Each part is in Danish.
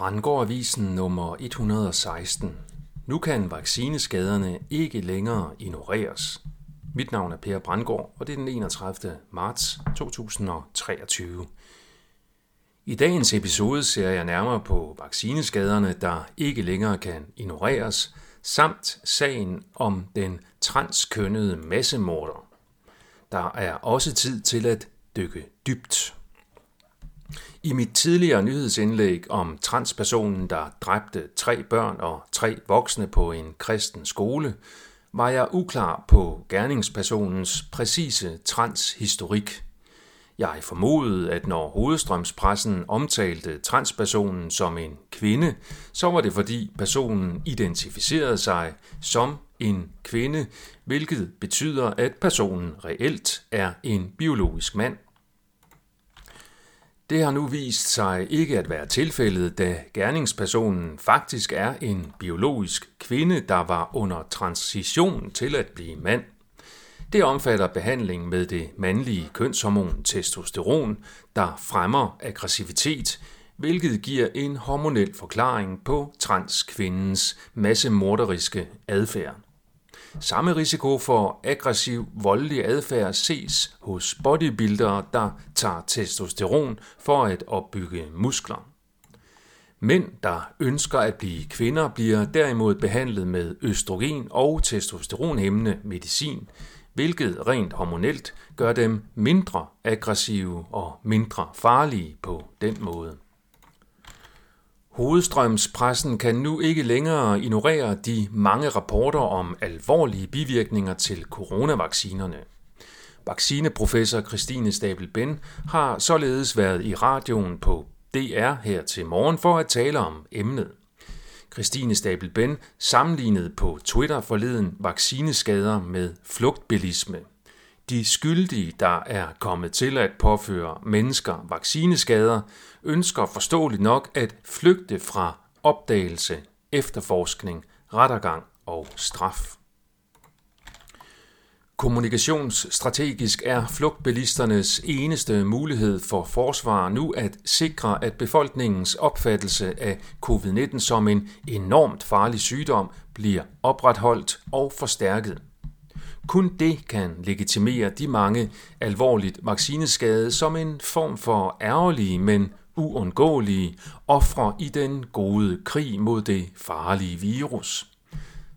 Brandgårdavisen nummer 116. Nu kan vaccineskaderne ikke længere ignoreres. Mit navn er Per Brandgård, og det er den 31. marts 2023. I dagens episode ser jeg nærmere på vaccineskaderne, der ikke længere kan ignoreres, samt sagen om den transkønnede massemorder. Der er også tid til at dykke dybt. I mit tidligere nyhedsindlæg om transpersonen, der dræbte tre børn og tre voksne på en kristen skole, var jeg uklar på gerningspersonens præcise transhistorik. Jeg formodede, at når hovedstrømspressen omtalte transpersonen som en kvinde, så var det fordi personen identificerede sig som en kvinde, hvilket betyder, at personen reelt er en biologisk mand. Det har nu vist sig ikke at være tilfældet, da gerningspersonen faktisk er en biologisk kvinde, der var under transition til at blive mand. Det omfatter behandling med det mandlige kønshormon testosteron, der fremmer aggressivitet, hvilket giver en hormonel forklaring på transkvindens massemorderiske adfærd. Samme risiko for aggressiv, voldelig adfærd ses hos bodybuildere, der tager testosteron for at opbygge muskler. Mænd, der ønsker at blive kvinder, bliver derimod behandlet med østrogen og testosteronhæmmende medicin, hvilket rent hormonelt gør dem mindre aggressive og mindre farlige på den måde. Hovedstrømspressen kan nu ikke længere ignorere de mange rapporter om alvorlige bivirkninger til coronavaccinerne. Vaccineprofessor Christine Stabel Ben har således været i radioen på DR her til morgen for at tale om emnet. Christine Stabel Ben sammenlignede på Twitter forleden vaccineskader med flugtbilisme. De skyldige, der er kommet til at påføre mennesker vaccineskader, ønsker forståeligt nok at flygte fra opdagelse, efterforskning, rettergang og straf. Kommunikationsstrategisk er flugtbilisternes eneste mulighed for forsvar nu at sikre, at befolkningens opfattelse af covid-19 som en enormt farlig sygdom bliver opretholdt og forstærket. Kun det kan legitimere de mange alvorligt vaccineskade som en form for ærgerlige, men uundgåelige ofre i den gode krig mod det farlige virus.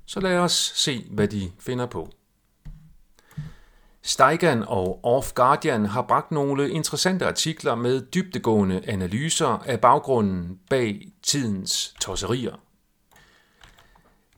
Så lad os se, hvad de finder på. Steigan og Off Guardian har bragt nogle interessante artikler med dybtegående analyser af baggrunden bag tidens tosserier.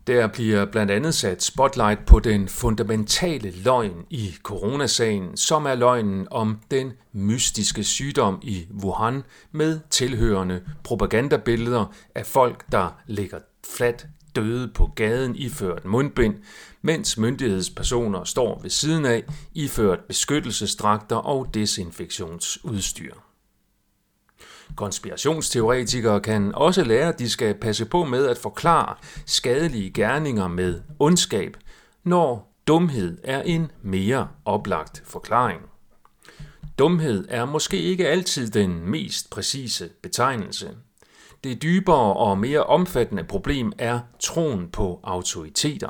Der bliver blandt andet sat spotlight på den fundamentale løgn i coronasagen, som er løgnen om den mystiske sygdom i Wuhan med tilhørende propagandabilleder af folk, der ligger fladt døde på gaden iført mundbind, mens myndighedspersoner står ved siden af iført beskyttelsesdragter og desinfektionsudstyr. Konspirationsteoretikere kan også lære, at de skal passe på med at forklare skadelige gerninger med ondskab, når dumhed er en mere oplagt forklaring. Dumhed er måske ikke altid den mest præcise betegnelse. Det dybere og mere omfattende problem er troen på autoriteter.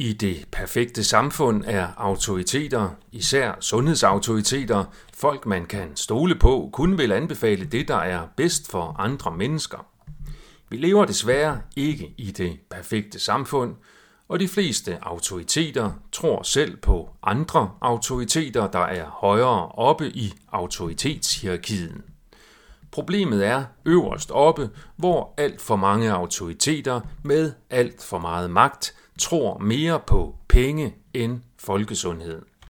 I det perfekte samfund er autoriteter, især sundhedsautoriteter, folk man kan stole på, kun vil anbefale det, der er bedst for andre mennesker. Vi lever desværre ikke i det perfekte samfund, og de fleste autoriteter tror selv på andre autoriteter, der er højere oppe i autoritetshierarkiet. Problemet er øverst oppe, hvor alt for mange autoriteter med alt for meget magt tror mere på penge end folkesundhed.